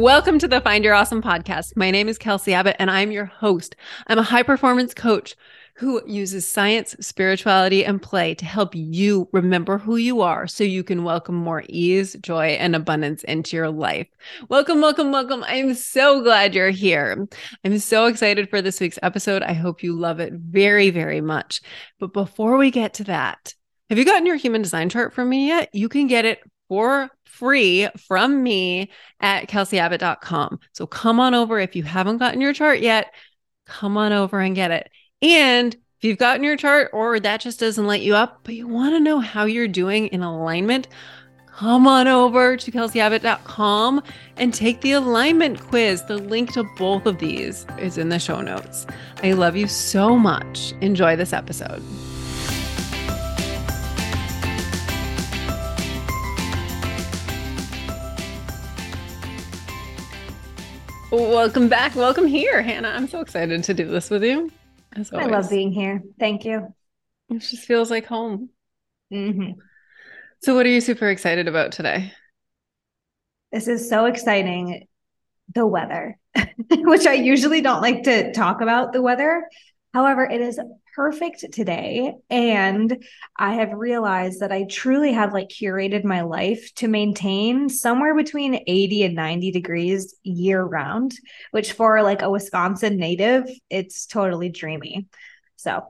Welcome to the Find Your Awesome podcast. My name is Kelsey Abbott and I'm your host. I'm a high performance coach who uses science, spirituality, and play to help you remember who you are so you can welcome more ease, joy, and abundance into your life. Welcome, welcome, welcome. I'm so glad you're here. I'm so excited for this week's episode. I hope you love it very, very much. But before we get to that, have you gotten your human design chart from me yet? You can get it for free from me at kelseyabbott.com. So come on over if you haven't gotten your chart yet. Come on over and get it. And if you've gotten your chart or that just doesn't light you up, but you want to know how you're doing in alignment, come on over to kelseyabbott.com and take the alignment quiz. The link to both of these is in the show notes. I love you so much. Enjoy this episode. Welcome back. Welcome here, Hanna. I'm so excited to do this with you. I love being here. Thank you. It just feels like home. Mm-hmm. So, what are you super excited about today? This is so exciting. The weather, which I usually don't like to talk about the weather. However, it is perfect today. And I have realized that I truly have like curated my life to maintain somewhere between 80 and 90 degrees year round, which for like a Wisconsin native, it's totally dreamy. So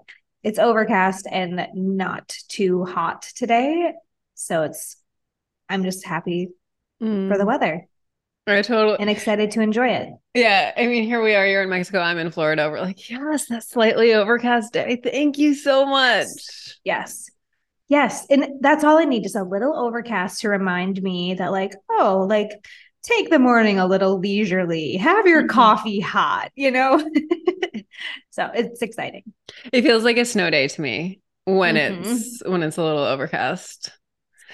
it's overcast and not too hot today. So it's, I'm just happy mm. for the mm. weather. I totally and excited to enjoy it. Yeah. I mean, here we are. You're in Mexico. I'm in Florida. We're like, yes, that slightly overcast day. Thank you so much. Yes. Yes. And that's all I need, just a little overcast to remind me that, like, oh, like take the morning a little leisurely, have your mm-hmm. coffee hot, you know? so it's exciting. It feels like a snow day to me when mm-hmm. it's when it's a little overcast.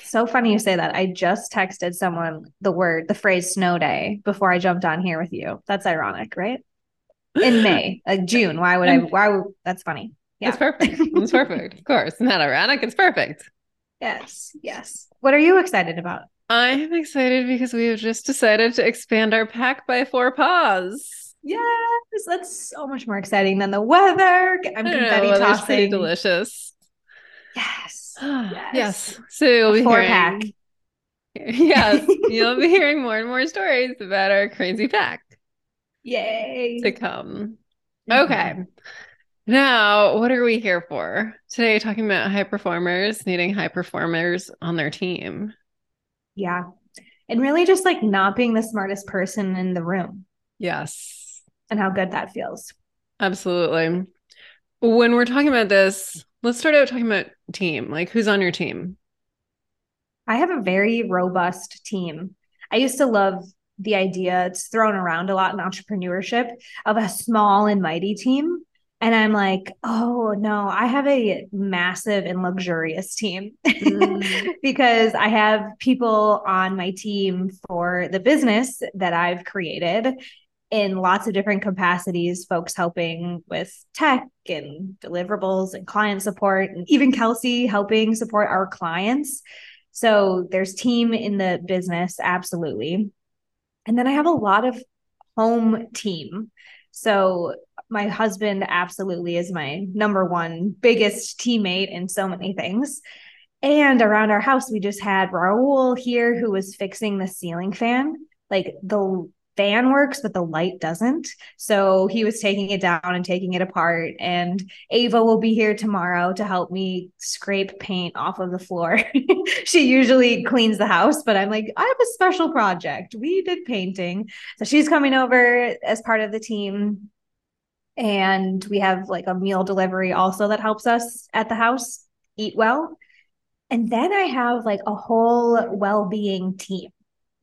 So funny you say that. I just texted someone the word, the phrase snow day before I jumped on here with you. That's ironic, right? In May, like June. Why would I? Why would that's funny? Yeah. It's perfect. It's perfect. of course. Not ironic. It's perfect. Yes. Yes. What are you excited about? I'm excited because we have just decided to expand our pack by four paws. Yes, that's so much more exciting than the weather. I'm confetti know, tossing. Pretty delicious. Yes. yes. yes. So you'll be hearing, pack. Yes, you'll be hearing more and more stories about our crazy pack. Yay. To come. Okay. Mm-hmm. Now, what are we here for? Today, talking about high performers needing high performers on their team. Yeah. And really just like not being the smartest person in the room. Yes. And how good that feels. Absolutely. When we're talking about this, let's start out talking about team. Like, who's on your team? I have a very robust team. I used to love the idea, it's thrown around a lot in entrepreneurship, of a small and mighty team. And I'm like, oh no, I have a massive and luxurious team mm. because I have people on my team for the business that I've created in lots of different capacities, folks helping with tech and deliverables and client support, and even Kelsey helping support our clients. So there's team in the business, absolutely. And then I have a lot of home team. So my husband absolutely is my number one biggest teammate in so many things. And around our house, we just had Raul here who was fixing the ceiling fan. Like the fan works, but the light doesn't. So he was taking it down and taking it apart. And Ava will be here tomorrow to help me scrape paint off of the floor. she usually cleans the house, but I'm like, I have a special project. We did painting. So she's coming over as part of the team. And we have like a meal delivery also that helps us at the house eat well. And then I have like a whole well being team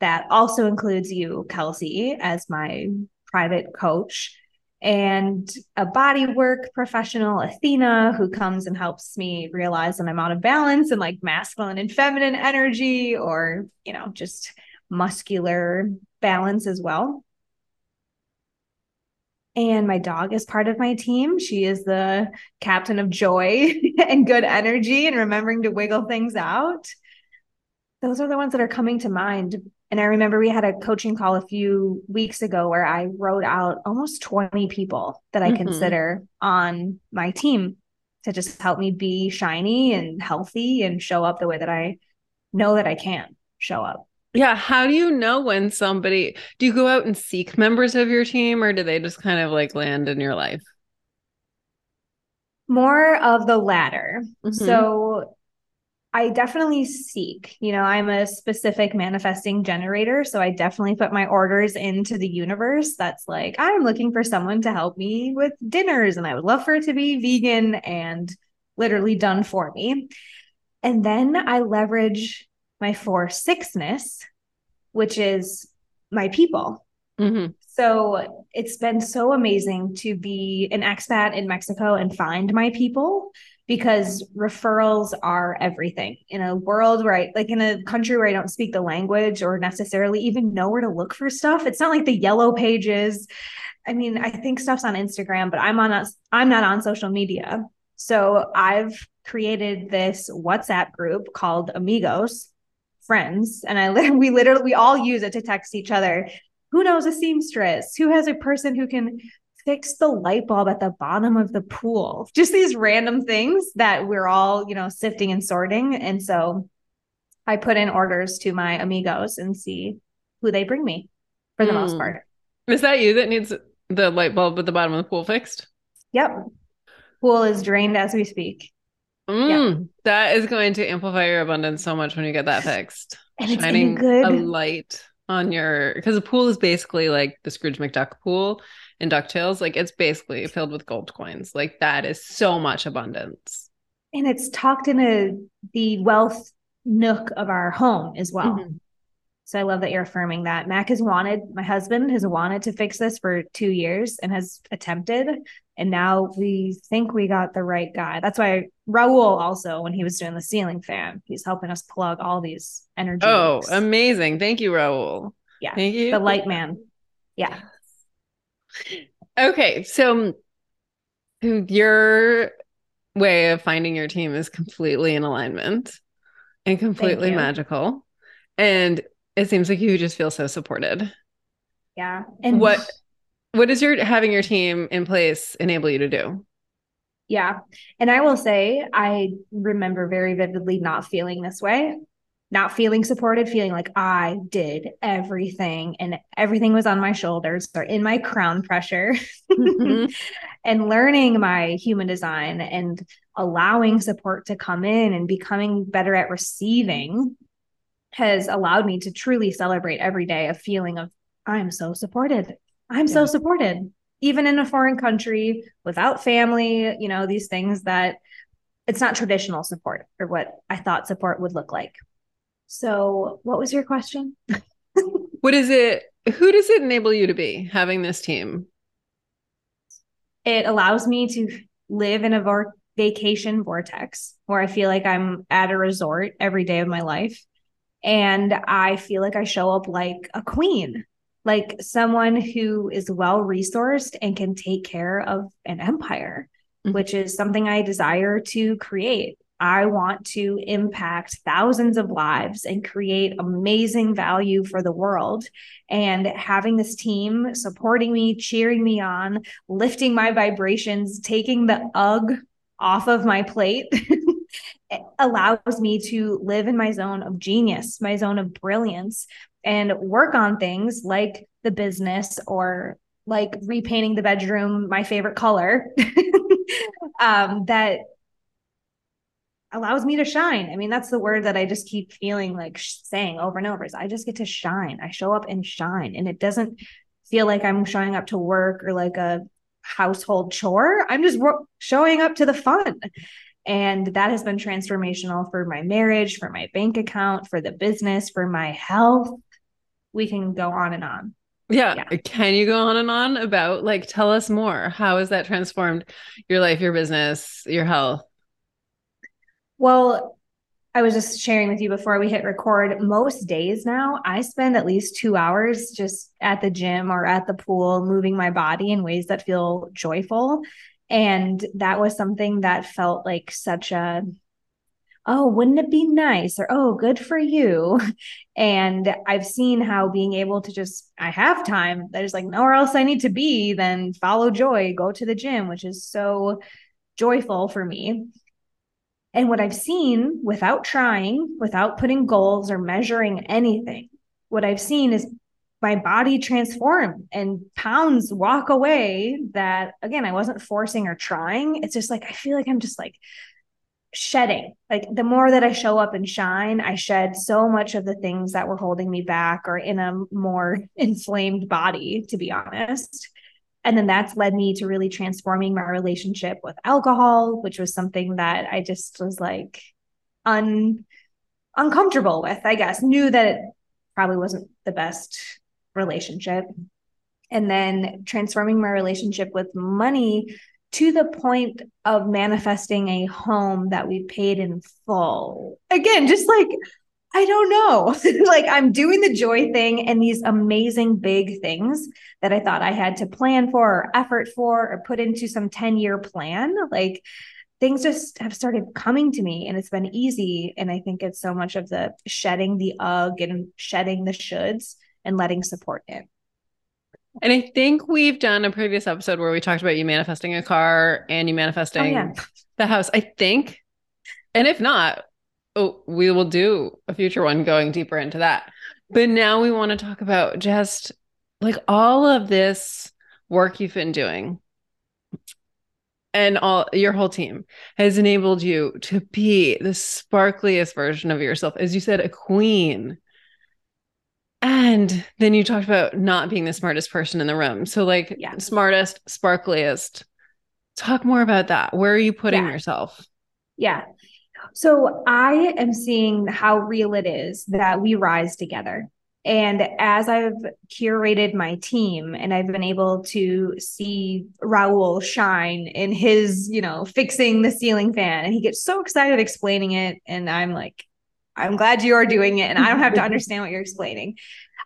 that also includes you, Kelsey, as my private coach, and a body work professional, Athena, who comes and helps me realize when I'm out of balance and like masculine and feminine energy, or, you know, just muscular balance as well. And my dog is part of my team. She is the captain of joy and good energy and remembering to wiggle things out. Those are the ones that are coming to mind And I remember we had a coaching call a few weeks ago where I wrote out almost 20 people that I mm-hmm. consider on my team to just help me be shiny and healthy and show up the way that I know that I can show up. Yeah. How do you know when somebody, do you go out and seek members of your team or do they just kind of like land in your life? More of the latter. Mm-hmm. So I definitely seek. You know, I'm a specific manifesting generator. So I definitely put my orders into the universe. That's like, I'm looking for someone to help me with dinners, and I would love for it to be vegan and literally done for me. And then I leverage my four sixness, which is my people. Mm-hmm. So it's been so amazing to be an expat in Mexico and find my people because referrals are everything in a world where I like in a country where I don't speak the language or necessarily even know where to look for stuff. It's not like the yellow pages. I mean, I think stuff's on Instagram, but I'm on I'm not on social media. So I've created this WhatsApp group called Amigos Friends, and I we literally we all use it to text each other. Who knows a seamstress? Who has a person who can fix the light bulb at the bottom of the pool. Just these random things that we're all, you know, sifting and sorting. And so I put in orders to my amigos and see who they bring me for the mm. most hmm. part. Is that you that needs the light bulb at the bottom of the pool fixed? Yep. Pool is drained as we speak. Mm, yep. That is going to amplify your abundance so much when you get that fixed. And it's Shining good... a light on your because the pool is basically like the Scrooge McDuck pool in DuckTales. Like it's basically filled with gold coins. Like that is so much abundance. And it's tucked in a the wealth nook of our home as well. Mm-hmm. So I love that you're affirming that. Mac has wanted, my husband has wanted to fix this for two years and has attempted. And now we think we got the right guy. That's why Raul also, when he was doing the ceiling fan, he's helping us plug all these energy. Oh, amazing. Thank you, Raul. Yeah. Thank you. The light man. Yeah. Okay. So your way of finding your team is completely in alignment and completely magical. And it seems like you just feel so supported. Yeah. And what what does your having your team in place enable you to do? Yeah. And I will say I remember very vividly not feeling this way not feeling supported, feeling like I did everything and everything was on my shoulders or in my crown pressure, mm-hmm. and learning my human design and allowing support to come in and becoming better at receiving has allowed me to truly celebrate every day a feeling of I'm so supported. I'm yeah. so supported, even in a foreign country without family, you know, these things that it's not traditional support or what I thought support would look like. So, what was your question? what is it? Who does it enable you to be having this team? It allows me to live in a vor- vacation vortex where I feel like I'm at a resort every day of my life. And I feel like I show up like a queen, like someone who is well resourced and can take care of an empire, mm-hmm. which is something I desire to create. I want to impact thousands of lives and create amazing value for the world. And having this team supporting me, cheering me on, lifting my vibrations, taking the ugh off of my plate allows me to live in my zone of genius, my zone of brilliance, and work on things like the business or like repainting the bedroom my favorite color um, that allows me to shine. I mean, that's the word that I just keep feeling like saying over and over is I just get to shine. I show up and shine. And it doesn't feel like I'm showing up to work or like a household chore. I'm just showing up to the fun. And that has been transformational for my marriage, for my bank account, for the business, for my health. We can go on and on. Yeah. yeah. Can you go on and on about like tell us more? How has that transformed your life, your business, your health? Well, I was just sharing with you before we hit record. Most days now, I spend at least two hours just at the gym or at the pool, moving my body in ways that feel joyful. And that was something that felt like such a oh, wouldn't it be nice? Or, oh, good for you. And I've seen how being able to just, I have time. There's like nowhere else I need to be than follow joy, go to the gym, which is so joyful for me. And what I've seen without trying, without putting goals or measuring anything, what I've seen is my body transform and pounds walk away that again I wasn't forcing or trying. It's just like I feel like I'm just like shedding. Like the more that I show up and shine, I shed so much of the things that were holding me back or in a more inflamed body, to be honest. And then that's led me to really transforming my relationship with alcohol, which was something that I just was like un uncomfortable with, I guess. Knew that it probably wasn't the best relationship. And then transforming my relationship with money to the point of manifesting a home that we paid in full. Again, just like, I don't know. like, I'm doing the joy thing and these amazing big things that I thought I had to plan for or effort for or put into some 10 year plan. Like, things just have started coming to me and it's been easy. And I think it's so much of the shedding the ugh and shedding the shoulds and letting support in. And I think we've done a previous episode where we talked about you manifesting a car and you manifesting oh, yeah. the house. I think. And if not, oh, we will do a future one going deeper into that. But now we want to talk about just like all of this work you've been doing and all your whole team has enabled you to be the sparkliest version of yourself. As you said, a queen and then you talked about not being the smartest person in the room. So, like, yeah. smartest, sparkliest. Talk more about that. Where are you putting yeah. yourself? Yeah. So, I am seeing how real it is that we rise together. And as I've curated my team and I've been able to see Raul shine in his, you know, fixing the ceiling fan, and he gets so excited explaining it. And I'm like, I'm glad you are doing it and I don't have to understand what you're explaining.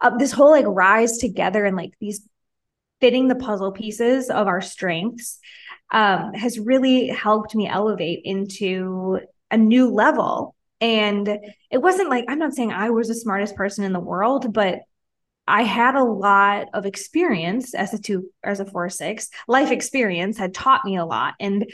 Uh, this whole like rise together and like these fitting the puzzle pieces of our strengths um, has really helped me elevate into a new level. And it wasn't like, I'm not saying I was the smartest person in the world, but I had a lot of experience as a two as a four six. Life experience had taught me a lot, and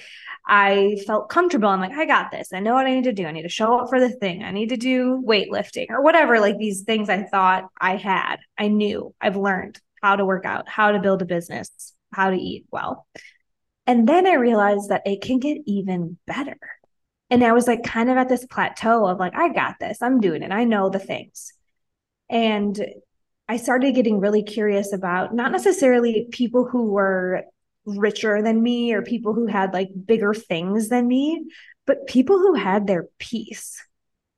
I felt comfortable. I'm like, I got this. I know what I need to do. I need to show up for the thing. I need to do weightlifting or whatever. Like these things I thought I had. I knew. I've learned how to work out, how to build a business, how to eat well. And then I realized that it can get even better. And I was like kind of at this plateau of like, I got this. I'm doing it. I know the things. And I started getting really curious about not necessarily people who were richer than me or people who had like bigger things than me, but people who had their peace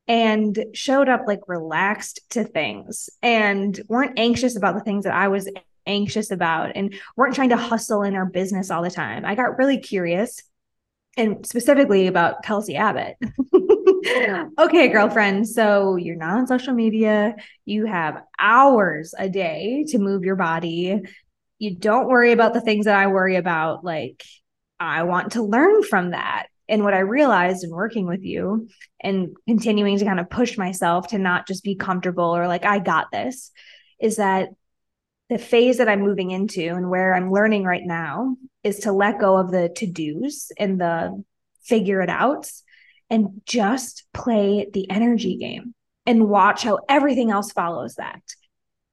and showed up like relaxed to things and weren't anxious about the things that I was anxious about and weren't trying to hustle in our business all the time. I got really curious and specifically about Kelsey Abbott. okay, girlfriend. So you're not on social media. You have hours a day to move your body. You don't worry about the things that I worry about. Like, I want to learn from that. And what I realized in working with you and continuing to kind of push myself to not just be comfortable or like, I got this, is that the phase that I'm moving into and where I'm learning right now is to let go of the to dos and the figure it out and just play the energy game and watch how everything else follows that.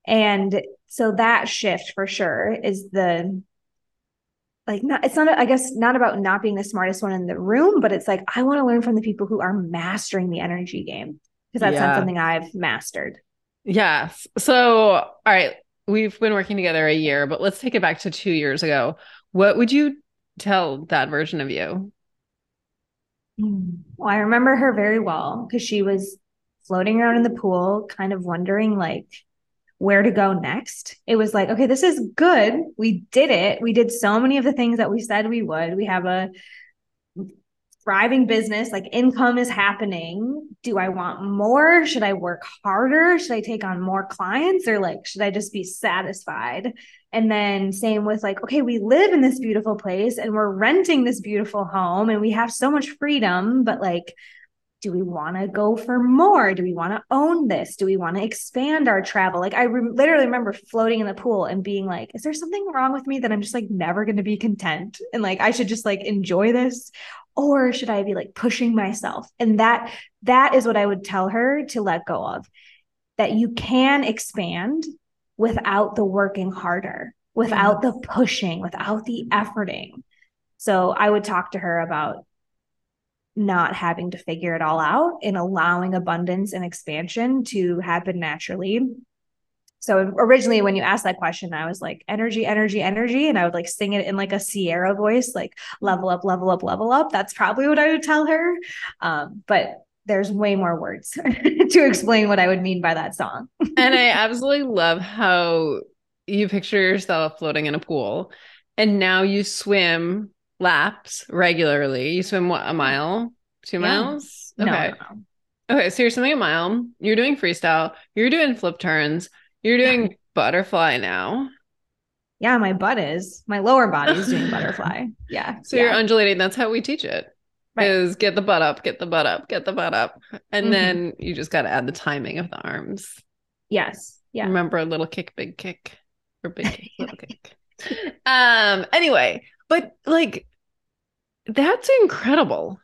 And so that shift for sure is the like not it's not I guess not about not being the smartest one in the room, but it's like I want to learn from the people who are mastering the energy game because that's yeah. not something I've mastered. Yes. So, all right, we've been working together a year, but let's take it back to 2 years ago. What would you tell that version of you? Well, I remember her very well because she was floating around in the pool, kind of wondering like where to go next. It was like, okay, this is good. We did it. We did so many of the things that we said we would. We have a thriving business, like income is happening. Do I want more? Should I work harder? Should I take on more clients or like should I just be satisfied? And then same with like, okay, we live in this beautiful place and we're renting this beautiful home and we have so much freedom, but like do we want to go for more? Do we want to own this? Do we want to expand our travel? Like I re- literally remember floating in the pool and being like, is there something wrong with me that I'm just like never going to be content and like I should just like enjoy this or should I be like pushing myself? And that that is what I would tell her to let go of. That you can expand without the working harder, without the pushing, without the efforting. So I would talk to her about not having to figure it all out and allowing abundance and expansion to happen naturally. So originally when you asked that question, I was like energy, energy, energy. And I would like sing it in like a Ciara voice, like level up, level up, level up. That's probably what I would tell her. Um, but there's way more words to explain what I would mean by that song. and I absolutely love how you picture yourself floating in a pool and now you swim laps regularly. You swim what a mile, two yeah. miles? Okay. No, no. Okay, so you're swimming a mile, you're doing freestyle, you're doing flip turns, you're doing yeah. butterfly now. Yeah, my butt is. My lower body is doing butterfly. Yeah. So yeah. you're undulating. That's how we teach it. Right. Is get the butt up, get the butt up, get the butt up. And mm-hmm. then you just got to add the timing of the arms. Yes. Yeah. Remember a little kick, big kick, or big kick, little kick. Um, anyway, but like that's incredible.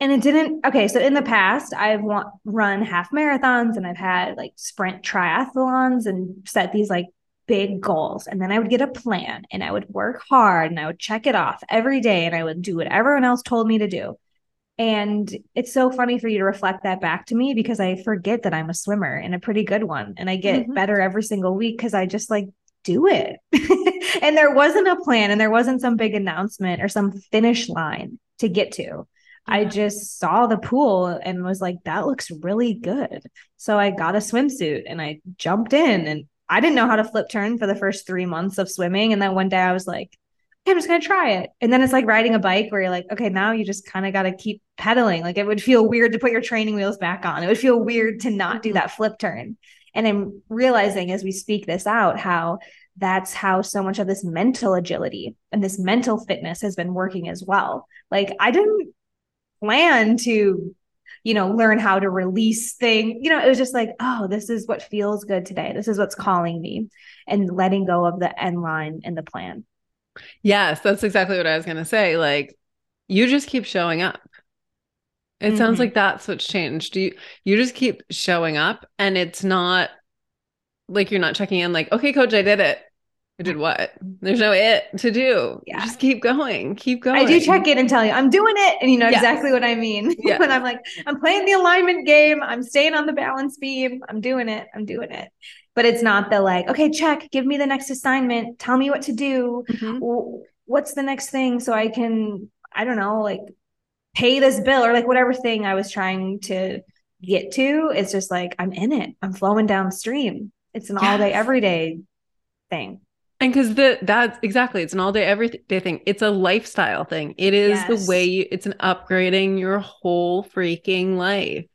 And it didn't. Okay, so in the past, I've run half marathons and I've had like sprint triathlons and set these like big goals. And then I would get a plan and I would work hard and I would check it off every day and I would do what everyone else told me to do. And it's so funny for you to reflect that back to me because I forget that I'm a swimmer and a pretty good one. And I get mm-hmm. better every single week because I just like do it. and there wasn't a plan and there wasn't some big announcement or some finish line to get to. Yeah. I just saw the pool and was like, that looks really good. So I got a swimsuit and I jumped in and I didn't know how to flip turn for the first three months of swimming. And then one day I was like, I'm just going to try it. And then it's like riding a bike where you're like, okay, now you just kind of got to keep pedaling. Like it would feel weird to put your training wheels back on. It would feel weird to not do mm-hmm. that flip turn. And I'm realizing as we speak this out how that's how so much of this mental agility and this mental fitness has been working as well. Like I didn't plan to you know learn how to release thing you know it was just like oh this is what feels good today. This is what's calling me and letting go of the end line and the plan. Yes that's exactly what i was going to say. Like you just keep showing up. It mm-hmm. sounds like that's what's changed. You you just keep showing up and it's not like you're not checking in like okay coach i did it i did what? There's no it to do. Yeah. Just keep going keep going i do check in and tell you i'm doing it and you know yes. exactly what i mean. Yeah. when i'm like i'm playing the alignment game. I'm staying on the balance beam. I'm doing it. I'm doing it. But it's not the like okay check. Give me the next assignment. Tell me what to do. Mm-hmm. what's the next thing so i can i don't know like pay this bill or like whatever thing i was trying to get to. It's just like i'm in it. I'm flowing downstream. It's an yes. all day, everyday thing. And because the that's exactly it's an all day everyday thing. It's a lifestyle thing. It is yes. the way you, it's an upgrading your whole freaking life.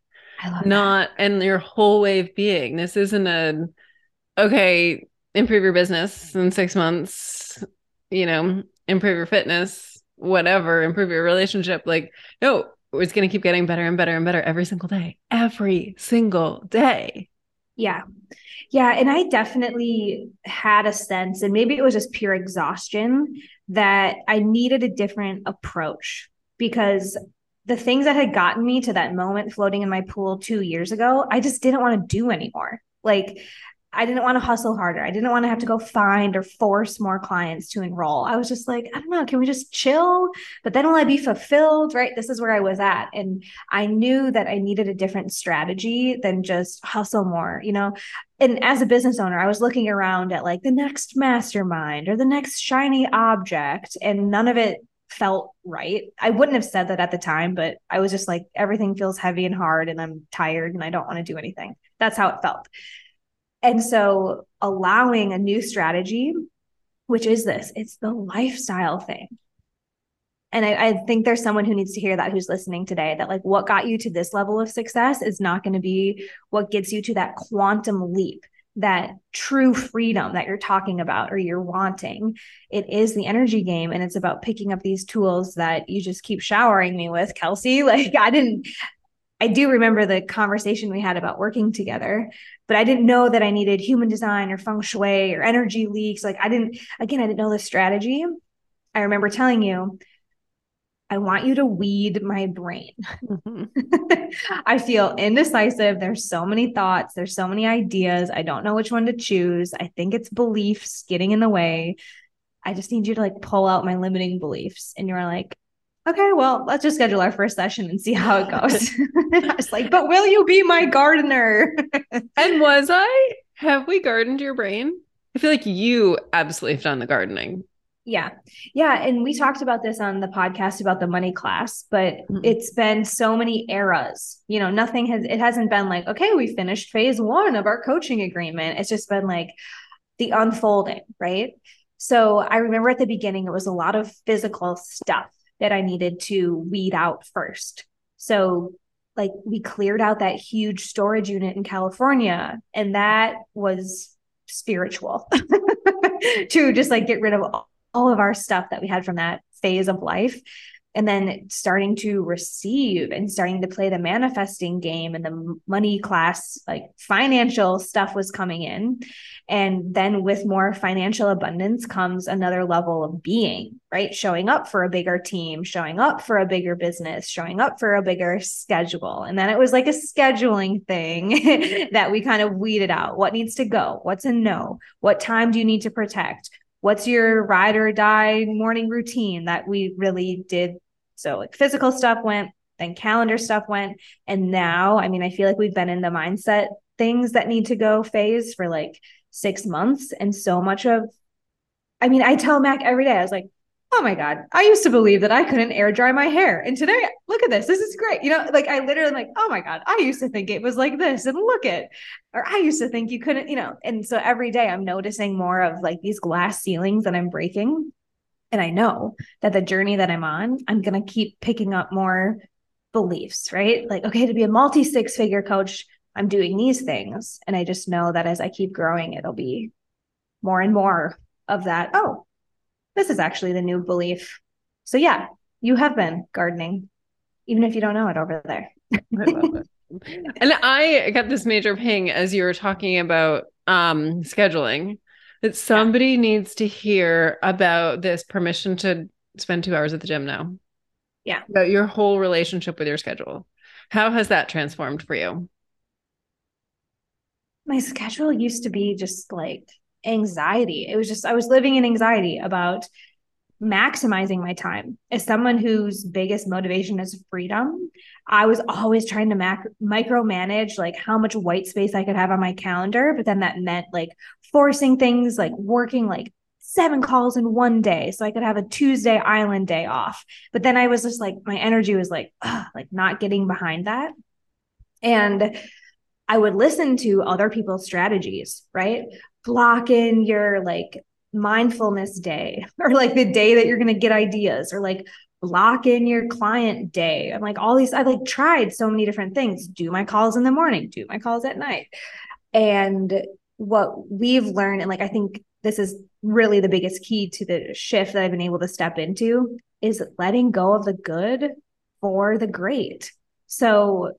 I love not that. and your whole way of being. This isn't a okay, improve your business in six months, you know, improve your fitness, whatever, improve your relationship. Like, no, it's gonna keep getting better and better and better every single day. Every single day. Yeah. Yeah. And I definitely had a sense, and maybe it was just pure exhaustion, that I needed a different approach because the things that had gotten me to that moment floating in my pool two years ago, I just didn't want to do anymore. Like, I didn't want to hustle harder. I didn't want to have to go find or force more clients to enroll. I was just like, I don't know, can we just chill? But then will I be fulfilled? Right. This is where I was at. And I knew that I needed a different strategy than just hustle more, you know? And as a business owner, I was looking around at like the next mastermind or the next shiny object, and none of it felt right. I wouldn't have said that at the time, but I was just like, everything feels heavy and hard, and I'm tired and I don't want to do anything. That's how it felt. And so allowing a new strategy, which is this, it's the lifestyle thing. And I, I, think there's someone who needs to hear that who's listening today that like what got you to this level of success is not going to be what gets you to that quantum leap that true freedom that you're talking about or you're wanting. It is the energy game. And it's about picking up these tools that you just keep showering me with, Kelsey. Like, I didn't, I do remember the conversation we had about working together, but I didn't know that I needed human design or feng shui or energy leaks. Like, I didn't, again, I didn't know the strategy. I remember telling you, I want you to weed my brain. Mm-hmm. I feel indecisive. There's so many thoughts, there's so many ideas. I don't know which one to choose. I think it's beliefs getting in the way. I just need you to like pull out my limiting beliefs. And you're like, okay, well, let's just schedule our first session and see how it goes. I was like, but will you be my gardener? and was I? Have we gardened your brain? I feel like you absolutely have done the gardening. Yeah. Yeah. And we talked about this on the podcast about the money class, but mm-hmm. it's been so many eras. You know, nothing has, it hasn't been like, okay, we finished phase one of our coaching agreement. It's just been like the unfolding. Right. So I remember at the beginning, it was a lot of physical stuff that I needed to weed out first. So, like, we cleared out that huge storage unit in California, and that was spiritual to just like get rid of all of our stuff that we had from that phase of life and then starting to receive and starting to play the manifesting game and the money class like financial stuff was coming in. And then with more financial abundance comes another level of being right? Showing up for a bigger team showing up for a bigger business showing up for a bigger schedule. And then it was like a scheduling thing that we kind of weeded out. What needs to go? What's a no? What time do you need to protect what's your ride or die morning routine that we really did? So like physical stuff went then calendar stuff went and now i mean i feel like we've been in the mindset things that need to go phase for like six months and so much of i mean i tell mac every day i was like oh my God, I used to believe that I couldn't air dry my hair. And today, look at this. This is great. You know, like I literally like, oh my God, I used to think it was like this. And look at, or I used to think you couldn't, you know. And so every day I'm noticing more of like these glass ceilings that I'm breaking. And I know that the journey that I'm on, I'm going to keep picking up more beliefs, right? Like, okay, to be a multi six figure coach, I'm doing these things. And I just know that as I keep growing, it'll be more and more of that. Oh, this is actually the new belief. So yeah, you have been gardening, even if you don't know it over there. I. And I got this major ping as you were talking about um, scheduling that somebody yeah. needs to hear about this permission to spend two hours at the gym now. Yeah. About your whole relationship with your schedule. How has that transformed for you? My schedule used to be just like anxiety. It was just, I was living in anxiety about maximizing my time. As someone whose biggest motivation is freedom, I was always trying to mac- micromanage like how much white space I could have on my calendar. But then that meant like forcing things like working like seven calls in one day so I could have a Tuesday island day off. But then I was just like, my energy was like, ugh, like not getting behind that. And I would listen to other people's strategies, right? Block in your like mindfulness day or like the day that you're going to get ideas or like block in your client day. I'm like all these I like tried so many different things. Do my calls in the morning, do my calls at night. And what we've learned and like I think this is really the biggest key to the shift that I've been able to step into is letting go of the good for the great. So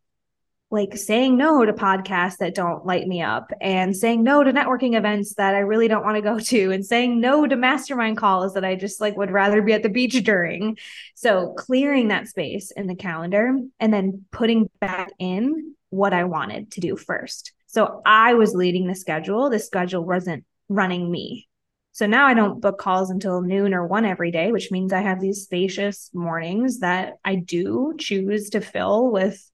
like saying no to podcasts that don't light me up and saying no to networking events that I really don't want to go to and saying no to mastermind calls that I just like would rather be at the beach during. So clearing that space in the calendar and then putting back in what I wanted to do first. So I was leading the schedule. The schedule wasn't running me. So now I don't book calls until noon or one every day, which means I have these spacious mornings that I do choose to fill with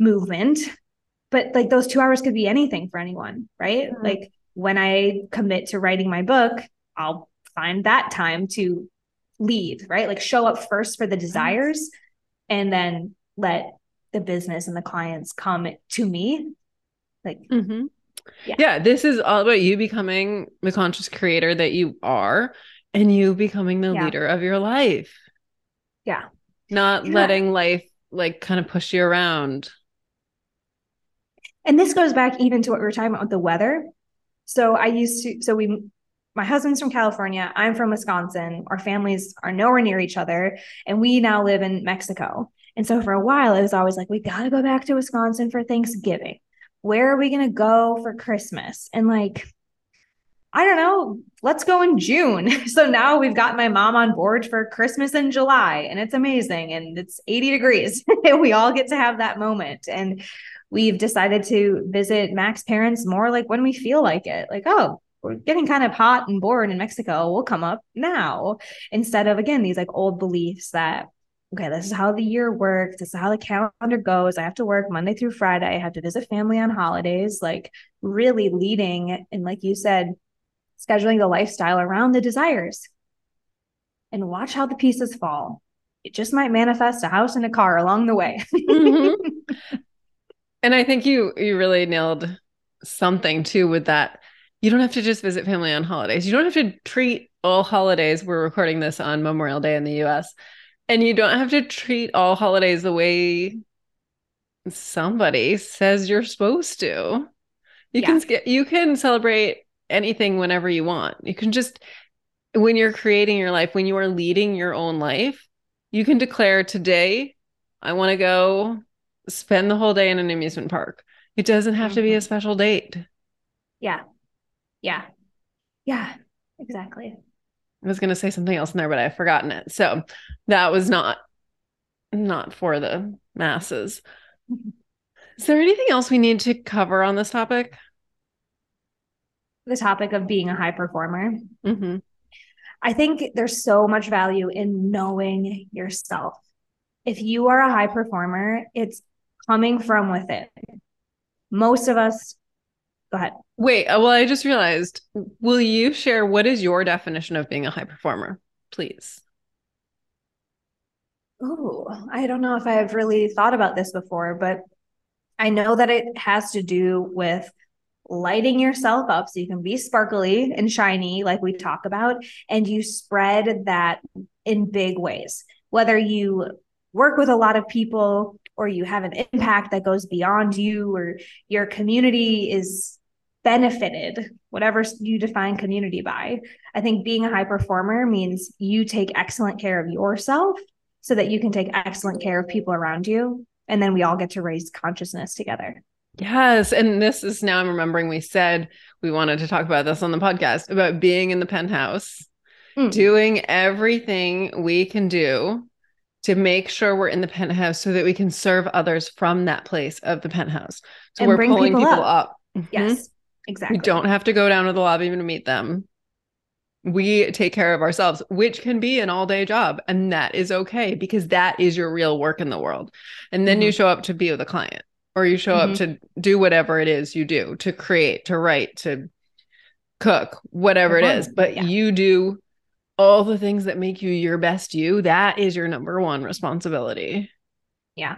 movement but like those two hours could be anything for anyone right mm-hmm. like when i commit to writing my book i'll find that time to lead right like show up first for the desires and then let the business and the clients come to me like mm-hmm. yeah. yeah this is all about you becoming the conscious creator that you are and you becoming the yeah. leader of your life yeah not yeah. letting life like kind of push you around and this goes back even to what we were talking about with the weather. So I used to, so we, my husband's from California. I'm from Wisconsin. Our families are nowhere near each other. And we now live in Mexico. And so for a while, it was always like, we got to go back to Wisconsin for Thanksgiving. Where are we going to go for Christmas? And like, I don't know, let's go in June. So now we've got my mom on board for Christmas in July, and it's amazing. And it's 80 degrees. and we all get to have that moment. And we've decided to visit Mac's parents more like when we feel like it. Like, oh, we're getting kind of hot and bored in Mexico. We'll come up now instead of, again, these like old beliefs that okay, this is how the year works. This is how the calendar goes. I have to work Monday through Friday. I have to visit family on holidays, like really leading. And like you said, scheduling the lifestyle around the desires and watch how the pieces fall. It just might manifest a house and a car along the way. mm-hmm. And I think you you really nailed something too with that. You don't have to just visit family on holidays. You don't have to treat all holidays. We're recording this on Memorial Day in the US. And you don't have to treat all holidays the way somebody says you're supposed to. You yeah. can you can celebrate anything whenever you want. You can just, when you're creating your life, when you are leading your own life, you can declare today, I want to go spend the whole day in an amusement park. It doesn't have to be a mm-hmm. special date. Yeah. Yeah. Yeah. Exactly. I was going to say something else in there, but I've forgotten it. So that was not not for the masses. Mm-hmm. Is there anything else we need to cover on this topic? the topic of being a high performer. Mm-hmm. I think there's so much value in knowing yourself. If you are a high performer, it's coming from within. Most of us, go ahead. Wait, uh, well, I just realized, will you share what is your definition of being a high performer, please? Oh, I don't know if I've really thought about this before, but I know that it has to do with lighting yourself up so you can be sparkly and shiny, like we talk about, and you spread that in big ways. Whether you work with a lot of people or you have an impact that goes beyond you or your community is benefited, whatever you define community by. I think being a high performer means you take excellent care of yourself so that you can take excellent care of people around you. And then we all get to raise consciousness together. Yes. And this is now I'm remembering we said we wanted to talk about this on the podcast about being in the penthouse, mm. doing everything we can do to make sure we're in the penthouse so that we can serve others from that place of the penthouse. So and we're pulling people, people up. up. Mm-hmm. Yes, exactly. We don't have to go down to the lobby to meet them. We take care of ourselves, which can be an all day job. And that is okay because that is your real work in the world. And then mm-hmm. you show up to be with a client or you show mm-hmm. up to do whatever it is you do to create to write to cook whatever it is but yeah. you do all the things that make you your best you that is your number one responsibility yeah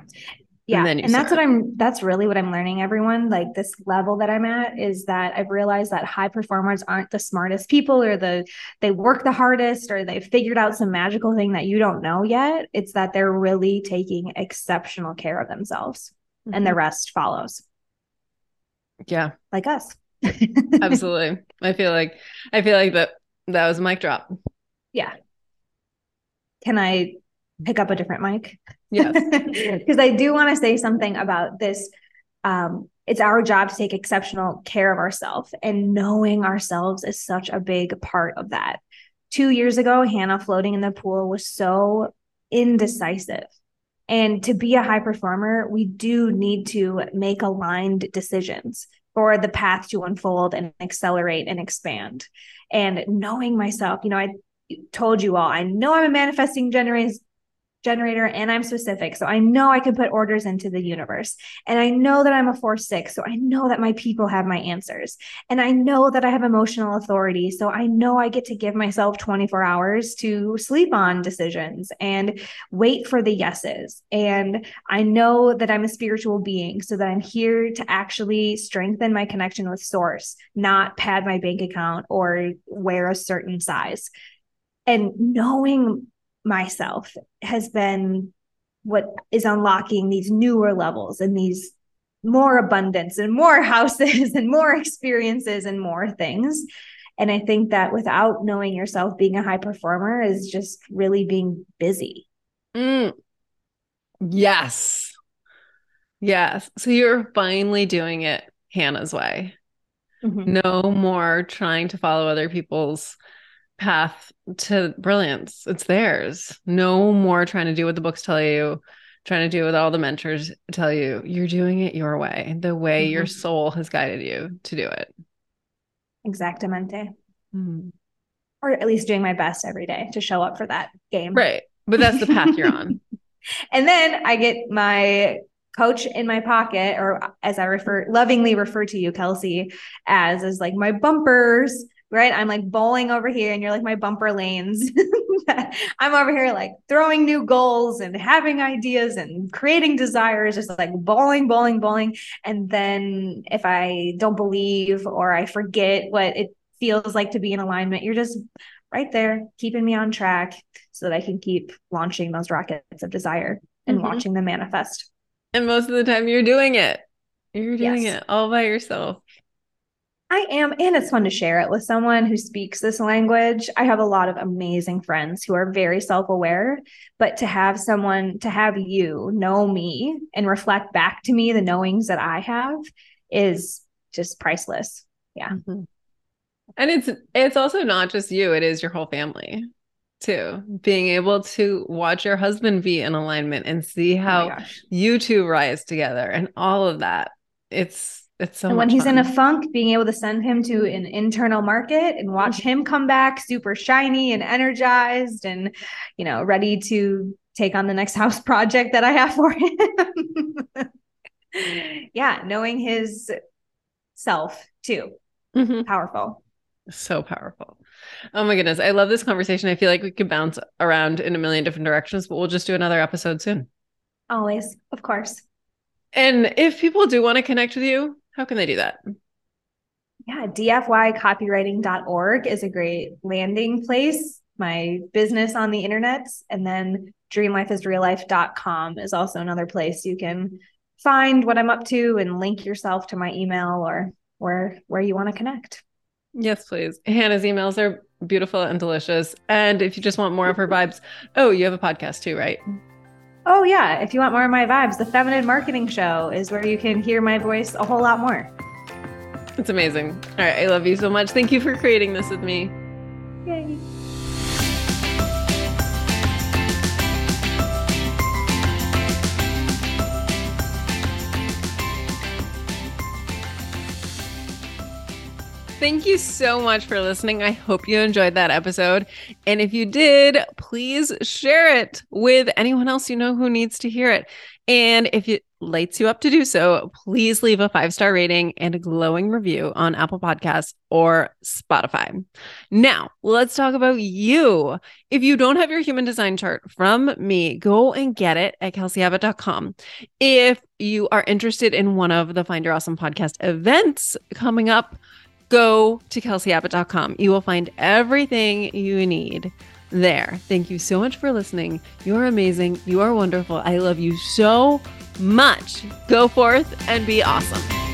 yeah and, and that's what i'm that's really what i'm learning everyone like this level that i'm at is that i've realized that high performers aren't the smartest people or the they work the hardest or they've figured out some magical thing that you don't know yet it's that they're really taking exceptional care of themselves mm-hmm. and the mm-hmm. rest follows. Yeah. Like us. Absolutely. I feel like I feel like that that was a mic drop. Yeah. Can I pick up a different mic? Yes. Because I do want to say something about this. Um, it's our job to take exceptional care of ourselves, and knowing ourselves is such a big part of that. Two years ago, Hanna floating in the pool was so indecisive. And to be a high performer, we do need to make aligned decisions for the path to unfold and accelerate and expand. And knowing myself, you know, I told you all, I know I'm a manifesting generator generator and I'm specific. So I know I can put orders into the universe. And I know that I'm a four six. So I know that my people have my answers. And I know that I have emotional authority. So I know I get to give myself 24 hours to sleep on decisions and wait for the yeses. And I know that I'm a spiritual being so that I'm here to actually strengthen my connection with source, not pad my bank account or wear a certain size. And knowing myself has been what is unlocking these newer levels and these more abundance and more houses and more experiences and more things. And I think that without knowing yourself, being a high performer is just really being busy. Mm. Yes. Yes. So you're finally doing it Hanna's way. Mm-hmm. No more trying to follow other people's path to brilliance. It's theirs. No more trying to do what the books tell you, trying to do what all the mentors tell you. You're doing it your way, the way mm-hmm. your soul has guided you to do it. Exactamente. Mm-hmm. Or at least doing my best every day to show up for that game. Right. But that's the path you're on. and then I get my coach in my pocket, or as I refer lovingly refer to you, Kelsey, as is like my bumpers right? I'm like bowling over here and you're like my bumper lanes. I'm over here like throwing new goals and having ideas and creating desires, just like bowling, bowling, bowling. And then if I don't believe or I forget what it feels like to be in alignment, you're just right there keeping me on track so that I can keep launching those rockets of desire and mm-hmm. watching them manifest. And most of the time you're doing it. You're doing yes. it all by yourself. I am, and it's fun to share it with someone who speaks this language. I have a lot of amazing friends who are very self aware, but to have someone, to have you know me and reflect back to me the knowings that I have is just priceless. Yeah. Mm-hmm. And it's it's also not just you, it is your whole family too. Being able to watch your husband be in alignment and see oh how oh you two rise together and all of that. It's it's so and when he's fun. in a funk, being able to send him to an internal market and watch mm-hmm. him come back super shiny and energized and, you know, ready to take on the next house project that I have for him. yeah, knowing his self too. Mm-hmm. Powerful. So powerful. Oh my goodness. I love this conversation. I feel like we could bounce around in a million different directions, but we'll just do another episode soon. Always, of course. And if people do want to connect with you, how can they do that? Yeah, dfycopywriting.org is a great landing place. My business on the internet. And then dreamlifeisreallife.com is also another place you can find what I'm up to and link yourself to my email or where where you want to connect. Yes, please. Hanna's emails are beautiful and delicious. And if you just want more of her vibes, oh, you have a podcast too, right? Oh, yeah. If you want more of my vibes, the Feminine Marketing Show is where you can hear my voice a whole lot more. It's amazing. All right. I love you so much. Thank you for creating this with me. Yay. Thank you so much for listening. I hope you enjoyed that episode. And if you did, please share it with anyone else you know who needs to hear it. And if it lights you up to do so, please leave a five star rating and a glowing review on Apple Podcasts or Spotify. Now, let's talk about you. If you don't have your human design chart from me, go and get it at kelseyabbott.com. If you are interested in one of the Find Your Awesome podcast events coming up, go to kelseyabbott.com. You will find everything you need there. Thank you so much for listening. You're amazing. You are wonderful. I love you so much. Go forth and be awesome.